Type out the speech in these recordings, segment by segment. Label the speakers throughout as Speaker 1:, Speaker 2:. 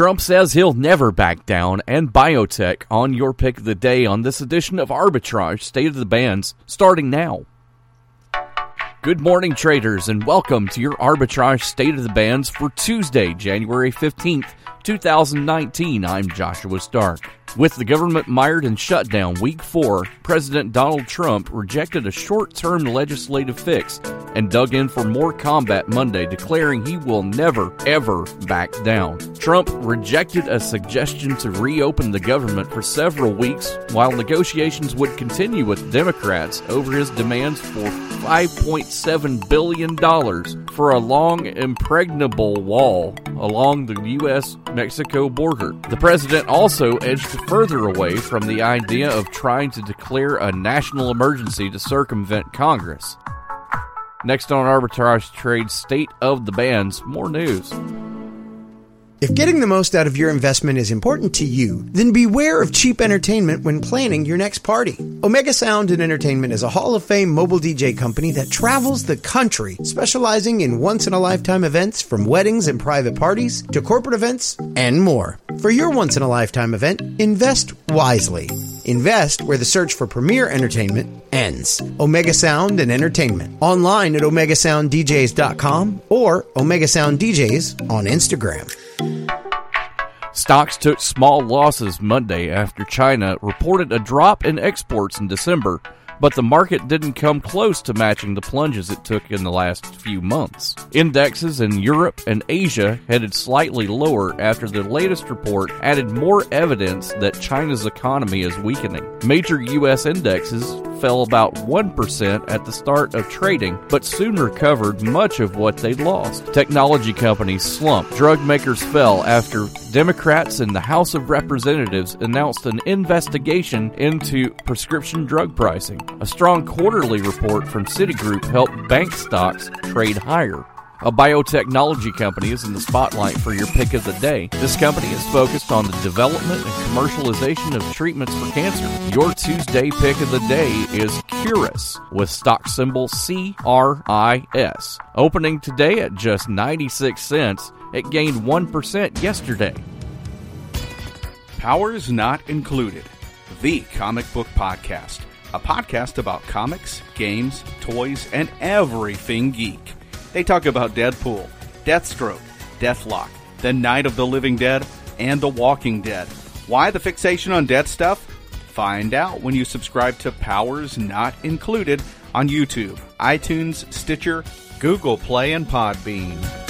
Speaker 1: Trump says he'll never back down, and biotech on your pick of the day on this edition of Arbitrage State of the Bands, starting now. Good morning, traders, and welcome to your Arbitrage State of the Bands for Tuesday, January 15th, 2019. I'm Joshua Stark. With the government mired in shutdown week four, President Donald Trump rejected a short term legislative fix and dug in for more combat Monday, declaring he will never, ever back down. Trump rejected a suggestion to reopen the government for several weeks while negotiations would continue with Democrats over his demands for $5.7 billion for a long, impregnable wall along the U.S. Mexico border. The president also edged further away from the idea of trying to declare a national emergency to circumvent Congress. Next on Arbitrage Trade State of the Bands, more news.
Speaker 2: If getting the most out of your investment is important to you, then beware of cheap entertainment when planning your next party. Omega Sound and Entertainment is a Hall of Fame mobile DJ company that travels the country, specializing in once in a lifetime events from weddings and private parties to corporate events and more. For your once in a lifetime event, invest wisely. Invest where the search for premier entertainment ends. Omega Sound and Entertainment. Online at OmegaSoundDJs.com or Omega Sound DJs on Instagram.
Speaker 1: Stocks took small losses Monday after China reported a drop in exports in December, but the market didn't come close to matching the plunges it took in the last few months. Indexes in Europe and Asia headed slightly lower after the latest report added more evidence that China's economy is weakening. Major U.S. indexes fell about 1% at the start of trading, but soon recovered much of what they'd lost. Technology companies slumped. Drug makers fell after Democrats in the House of Representatives announced an investigation into prescription drug pricing. A strong quarterly report from Citigroup helped bank stocks trade higher. A biotechnology company is in the spotlight for your pick of the day. This company is focused on the development and commercialization of treatments for cancer. Your Tuesday pick of the day is Curis with stock symbol CRIS. Opening today at just 96 cents, it gained 1% yesterday.
Speaker 3: Powers Not Included, the comic book podcast. A podcast about comics, games, toys, and everything geek. They talk about Deadpool, Deathstroke, Deathlok, The Night of the Living Dead, and The Walking Dead. Why the fixation on dead stuff? Find out when you subscribe to Powers Not Included on YouTube, iTunes, Stitcher, Google Play, and Podbean.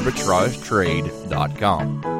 Speaker 1: arbitragetrade.com.